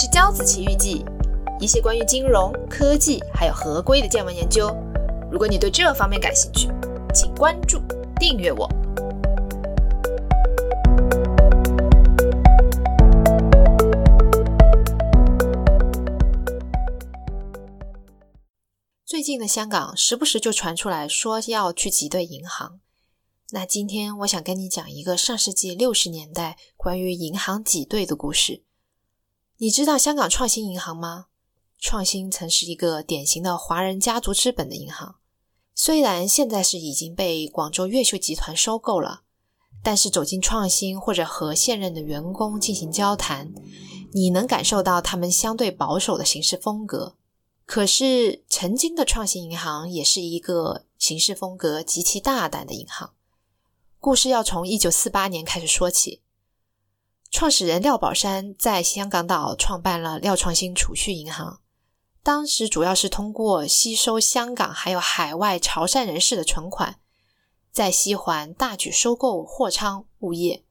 是骄子奇遇记，一些关于金融科技还有合规的见闻研究。如果你对这方面感兴趣，请关注订阅我。最近的香港时不时就传出来说要去挤兑银行。那今天我想跟你讲一个上世纪六十年代关于银行挤兑的故事。你知道香港创新银行吗？创新曾是一个典型的华人家族资本的银行，虽然现在是已经被广州越秀集团收购了，但是走进创新或者和现任的员工进行交谈，你能感受到他们相对保守的行事风格。可是，曾经的创新银行也是一个行事风格极其大胆的银行。故事要从一九四八年开始说起。创始人廖宝山在香港岛创办了廖创新储蓄银行，当时主要是通过吸收香港还有海外潮汕人士的存款，在西环大举收购货仓物业。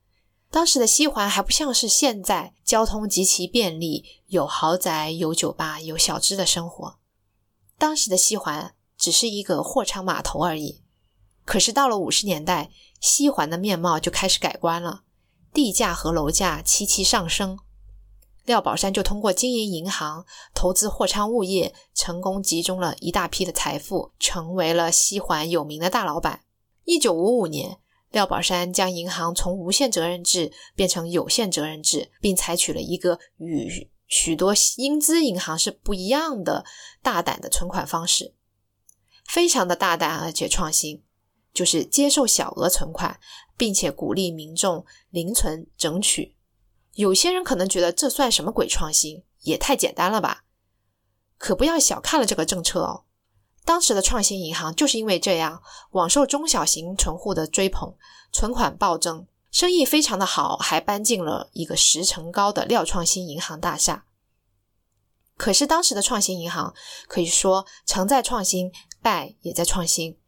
当时的西环还不像是现在，交通极其便利，有豪宅、有酒吧、有小资的生活。当时的西环只是一个货仓码头而已。可是到了五十年代，西环的面貌就开始改观了。地价和楼价齐齐上升，廖宝山就通过经营银行、投资货仓物业，成功集中了一大批的财富，成为了西环有名的大老板。一九五五年，廖宝山将银行从无限责任制变成有限责任制，并采取了一个与许多英资银行是不一样的大胆的存款方式，非常的大胆而且创新，就是接受小额存款。并且鼓励民众零存整取。有些人可能觉得这算什么鬼创新？也太简单了吧！可不要小看了这个政策哦。当时的创新银行就是因为这样，广受中小型存户的追捧，存款暴增，生意非常的好，还搬进了一个十层高的廖创新银行大厦。可是当时的创新银行可以说成在创新，败也在创新。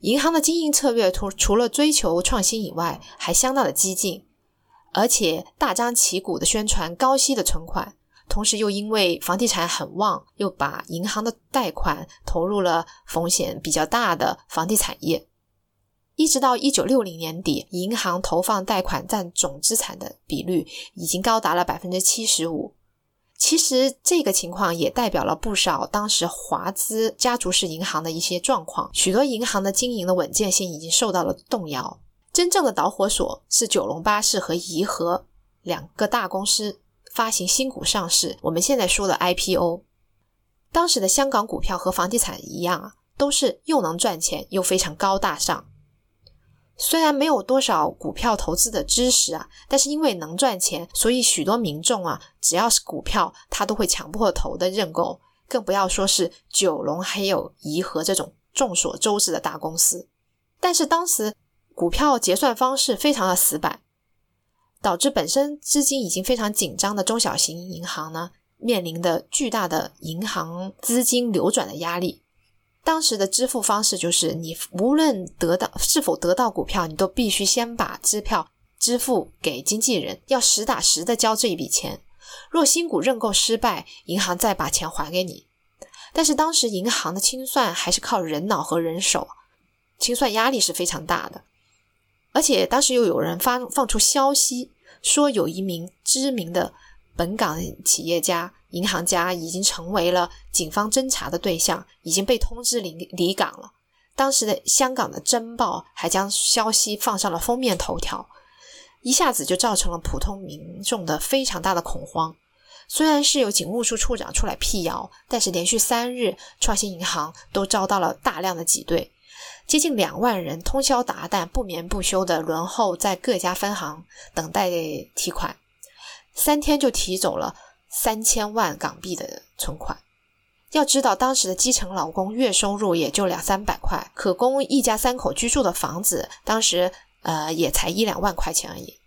银行的经营策略除除了追求创新以外，还相当的激进，而且大张旗鼓的宣传高息的存款，同时又因为房地产很旺，又把银行的贷款投入了风险比较大的房地产业。一直到一九六零年底，银行投放贷款占总资产的比率已经高达了百分之七十五。其实这个情况也代表了不少当时华资家族式银行的一些状况，许多银行的经营的稳健性已经受到了动摇。真正的导火索是九龙巴士和怡和两个大公司发行新股上市，我们现在说的 IPO。当时的香港股票和房地产一样啊，都是又能赚钱又非常高大上。虽然没有多少股票投资的知识啊，但是因为能赚钱，所以许多民众啊，只要是股票，他都会强迫投的认购，更不要说是九龙还有怡和这种众所周知的大公司。但是当时股票结算方式非常的死板，导致本身资金已经非常紧张的中小型银行呢，面临的巨大的银行资金流转的压力。当时的支付方式就是，你无论得到是否得到股票，你都必须先把支票支付给经纪人，要实打实的交这一笔钱。若新股认购失败，银行再把钱还给你。但是当时银行的清算还是靠人脑和人手，清算压力是非常大的。而且当时又有人发放出消息，说有一名知名的本港企业家。银行家已经成为了警方侦查的对象，已经被通知离离港了。当时的香港的《侦报》还将消息放上了封面头条，一下子就造成了普通民众的非常大的恐慌。虽然是有警务处处长出来辟谣，但是连续三日，创新银行都遭到了大量的挤兑，接近两万人通宵达旦、不眠不休的轮候在各家分行等待提款，三天就提走了。三千万港币的存款，要知道当时的基层劳工月收入也就两三百块，可供一家三口居住的房子，当时呃也才一两万块钱而已。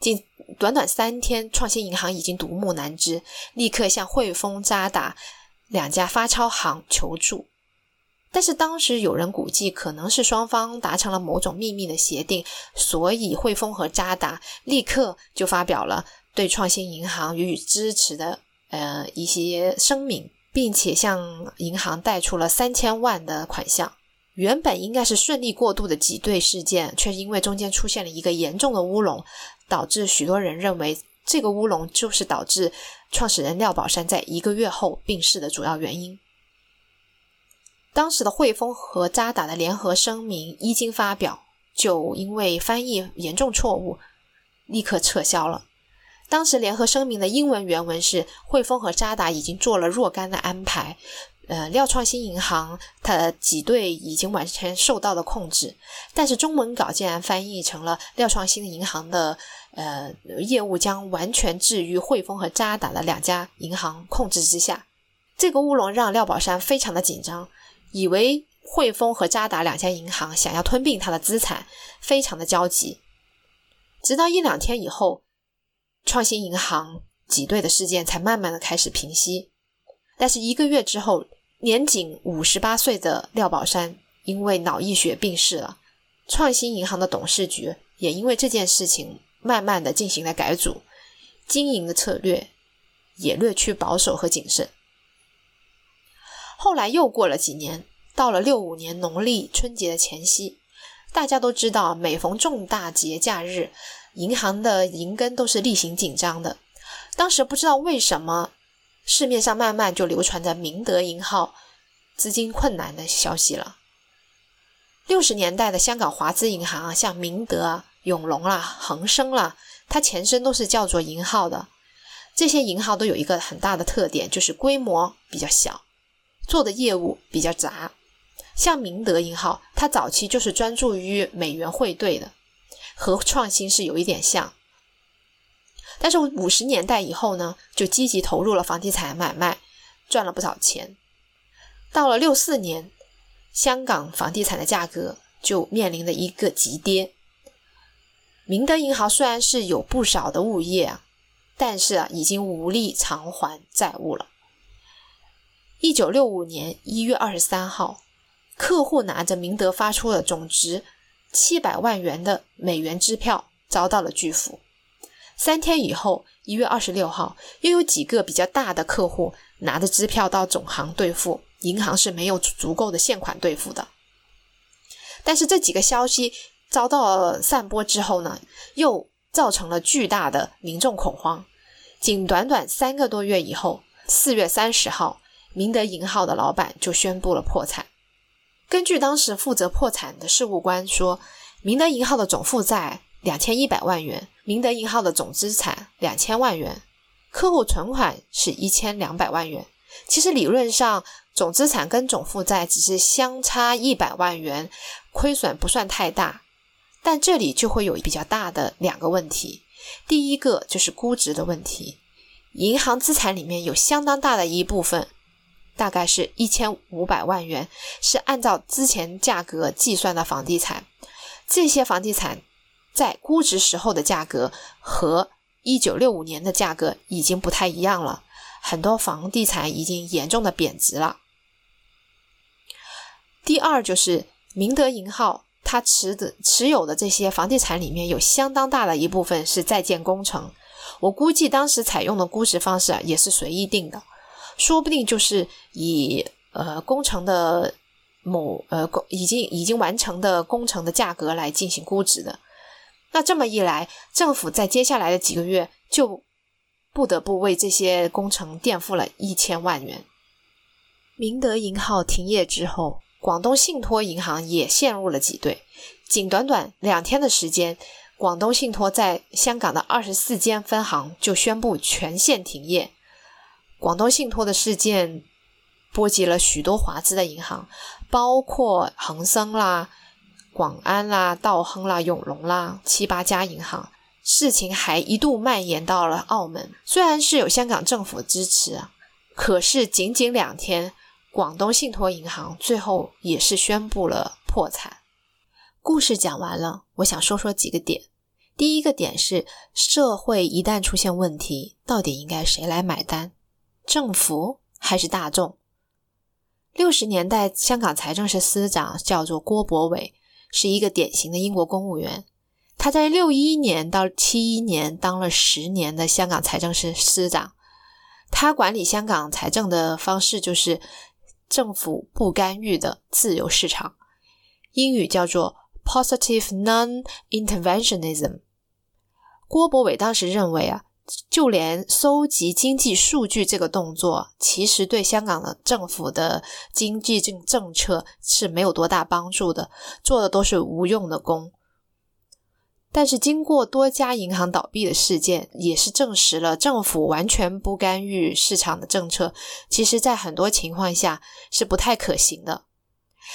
仅短短三天，创新银行已经独木难支，立刻向汇丰、渣打两家发钞行求助。但是当时有人估计，可能是双方达成了某种秘密的协定，所以汇丰和渣打立刻就发表了对创新银行予以支持的呃一些声明，并且向银行贷出了三千万的款项。原本应该是顺利过渡的挤兑事件，却因为中间出现了一个严重的乌龙，导致许多人认为这个乌龙就是导致创始人廖宝山在一个月后病逝的主要原因。当时的汇丰和渣打的联合声明一经发表，就因为翻译严重错误，立刻撤销了。当时联合声明的英文原文是：汇丰和渣打已经做了若干的安排。呃，廖创新银行它的挤兑已经完全受到了控制，但是中文稿竟然翻译成了廖创新银行的呃业务将完全置于汇丰和渣打的两家银行控制之下。这个乌龙让廖宝山非常的紧张，以为汇丰和渣打两家银行想要吞并他的资产，非常的焦急。直到一两天以后，创新银行挤兑的事件才慢慢的开始平息，但是一个月之后。年仅五十八岁的廖宝山因为脑溢血病逝了，创新银行的董事局也因为这件事情慢慢的进行了改组，经营的策略也略趋保守和谨慎。后来又过了几年，到了六五年农历春节的前夕，大家都知道，每逢重大节假日，银行的银根都是例行紧张的。当时不知道为什么。市面上慢慢就流传着明德银号资金困难的消息了。六十年代的香港华资银行啊，像明德啊、永隆啦、恒生啦，它前身都是叫做银号的。这些银号都有一个很大的特点，就是规模比较小，做的业务比较杂。像明德银行，它早期就是专注于美元汇兑的，和创新是有一点像。但是五十年代以后呢，就积极投入了房地产买卖，赚了不少钱。到了六四年，香港房地产的价格就面临了一个急跌。明德银行虽然是有不少的物业啊，但是啊，已经无力偿还债务了。一九六五年一月二十三号，客户拿着明德发出的总值七百万元的美元支票，遭到了拒付。三天以后，一月二十六号，又有几个比较大的客户拿着支票到总行兑付，银行是没有足够的现款兑付的。但是这几个消息遭到散播之后呢，又造成了巨大的民众恐慌。仅短短三个多月以后，四月三十号，明德银号的老板就宣布了破产。根据当时负责破产的事务官说，明德银号的总负债两千一百万元。明德银号的总资产两千万元，客户存款是一千两百万元。其实理论上，总资产跟总负债只是相差一百万元，亏损不算太大。但这里就会有比较大的两个问题。第一个就是估值的问题。银行资产里面有相当大的一部分，大概是一千五百万元，是按照之前价格计算的房地产。这些房地产。在估值时候的价格和一九六五年的价格已经不太一样了，很多房地产已经严重的贬值了。第二就是明德银号，它持的持有的这些房地产里面有相当大的一部分是在建工程，我估计当时采用的估值方式啊也是随意定的，说不定就是以呃工程的某呃工已经已经完成的工程的价格来进行估值的。那这么一来，政府在接下来的几个月就不得不为这些工程垫付了一千万元。明德银号停业之后，广东信托银行也陷入了挤兑。仅短短两天的时间，广东信托在香港的二十四间分行就宣布全线停业。广东信托的事件波及了许多华资的银行，包括恒生啦。广安啦、道亨啦、永隆啦，七八家银行，事情还一度蔓延到了澳门。虽然是有香港政府支持，可是仅仅两天，广东信托银行最后也是宣布了破产。故事讲完了，我想说说几个点。第一个点是，社会一旦出现问题，到底应该谁来买单？政府还是大众？六十年代，香港财政司司长叫做郭伯伟。是一个典型的英国公务员，他在六一年到七一年当了十年的香港财政司司长。他管理香港财政的方式就是政府不干预的自由市场，英语叫做 positive non-interventionism。郭伯伟当时认为啊，就连搜集经济数据这个动作，其实对香港的政府的经济政政策是没有多大帮助的，做的都是无用的功。但是，经过多家银行倒闭的事件，也是证实了政府完全不干预市场的政策，其实在很多情况下是不太可行的。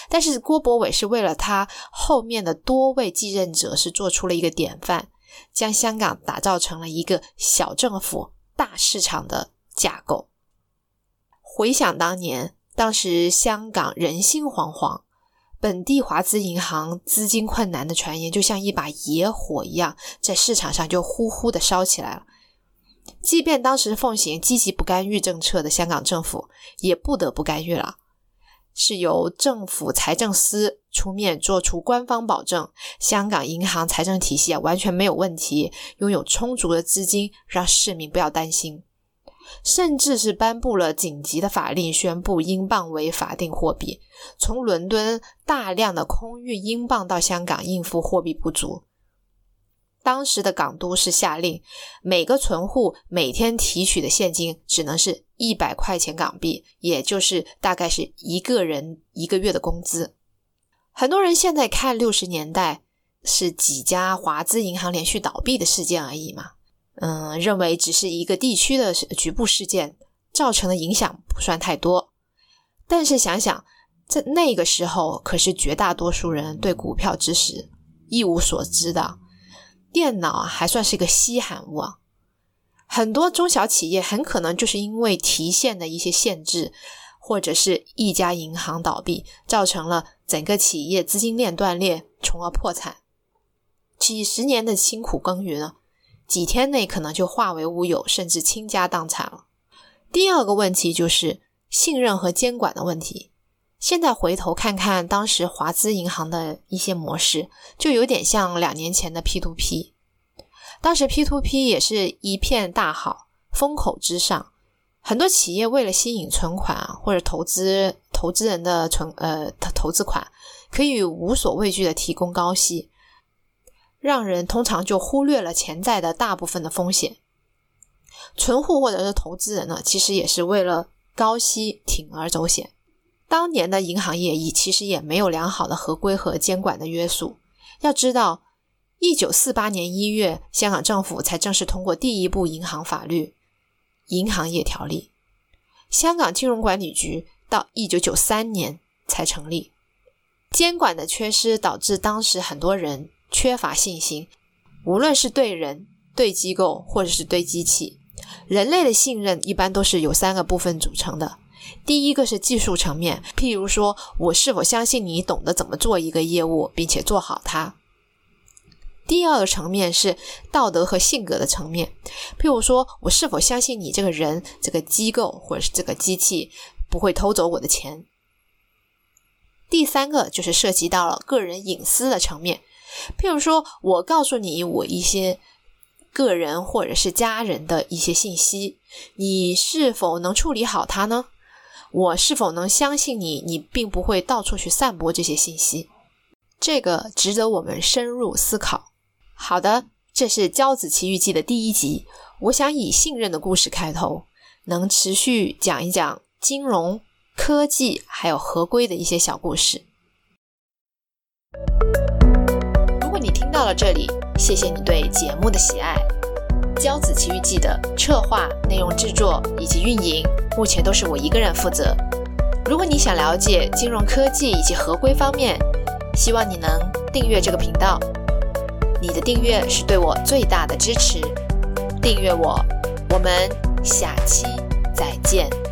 但是，郭伯伟是为了他后面的多位继任者，是做出了一个典范，将香港打造成了一个小政府大市场的架构。回想当年，当时香港人心惶惶。本地华资银行资金困难的传言，就像一把野火一样，在市场上就呼呼的烧起来了。即便当时奉行积极不干预政策的香港政府，也不得不干预了。是由政府财政司出面做出官方保证，香港银行财政体系啊完全没有问题，拥有充足的资金，让市民不要担心。甚至是颁布了紧急的法令，宣布英镑为法定货币，从伦敦大量的空运英镑到香港应付货币不足。当时的港督是下令，每个存户每天提取的现金只能是一百块钱港币，也就是大概是一个人一个月的工资。很多人现在看六十年代是几家华资银行连续倒闭的事件而已嘛。嗯，认为只是一个地区的局部事件造成的影响不算太多，但是想想在那个时候，可是绝大多数人对股票知识一无所知的，电脑还算是一个稀罕物啊。很多中小企业很可能就是因为提现的一些限制，或者是一家银行倒闭，造成了整个企业资金链断裂，从而破产。几十年的辛苦耕耘啊。几天内可能就化为乌有，甚至倾家荡产了。第二个问题就是信任和监管的问题。现在回头看看当时华资银行的一些模式，就有点像两年前的 P to P。当时 P to P 也是一片大好，风口之上，很多企业为了吸引存款或者投资投资人的存呃投资款，可以无所畏惧的提供高息。让人通常就忽略了潜在的大部分的风险。存户或者是投资人呢，其实也是为了高息铤而走险。当年的银行业已其实也没有良好的合规和监管的约束。要知道，一九四八年一月，香港政府才正式通过第一部银行法律《银行业条例》，香港金融管理局到一九九三年才成立。监管的缺失导致当时很多人。缺乏信心，无论是对人、对机构，或者是对机器，人类的信任一般都是由三个部分组成的。第一个是技术层面，譬如说我是否相信你懂得怎么做一个业务，并且做好它。第二个层面是道德和性格的层面，譬如说我是否相信你这个人、这个机构或者是这个机器不会偷走我的钱。第三个就是涉及到了个人隐私的层面。譬如说，我告诉你我一些个人或者是家人的一些信息，你是否能处理好它呢？我是否能相信你？你并不会到处去散播这些信息，这个值得我们深入思考。好的，这是《骄子奇遇记》的第一集，我想以信任的故事开头，能持续讲一讲金融科技还有合规的一些小故事。如果你听到了这里，谢谢你对节目的喜爱。《骄子奇遇记》的策划、内容制作以及运营，目前都是我一个人负责。如果你想了解金融科技以及合规方面，希望你能订阅这个频道。你的订阅是对我最大的支持。订阅我，我们下期再见。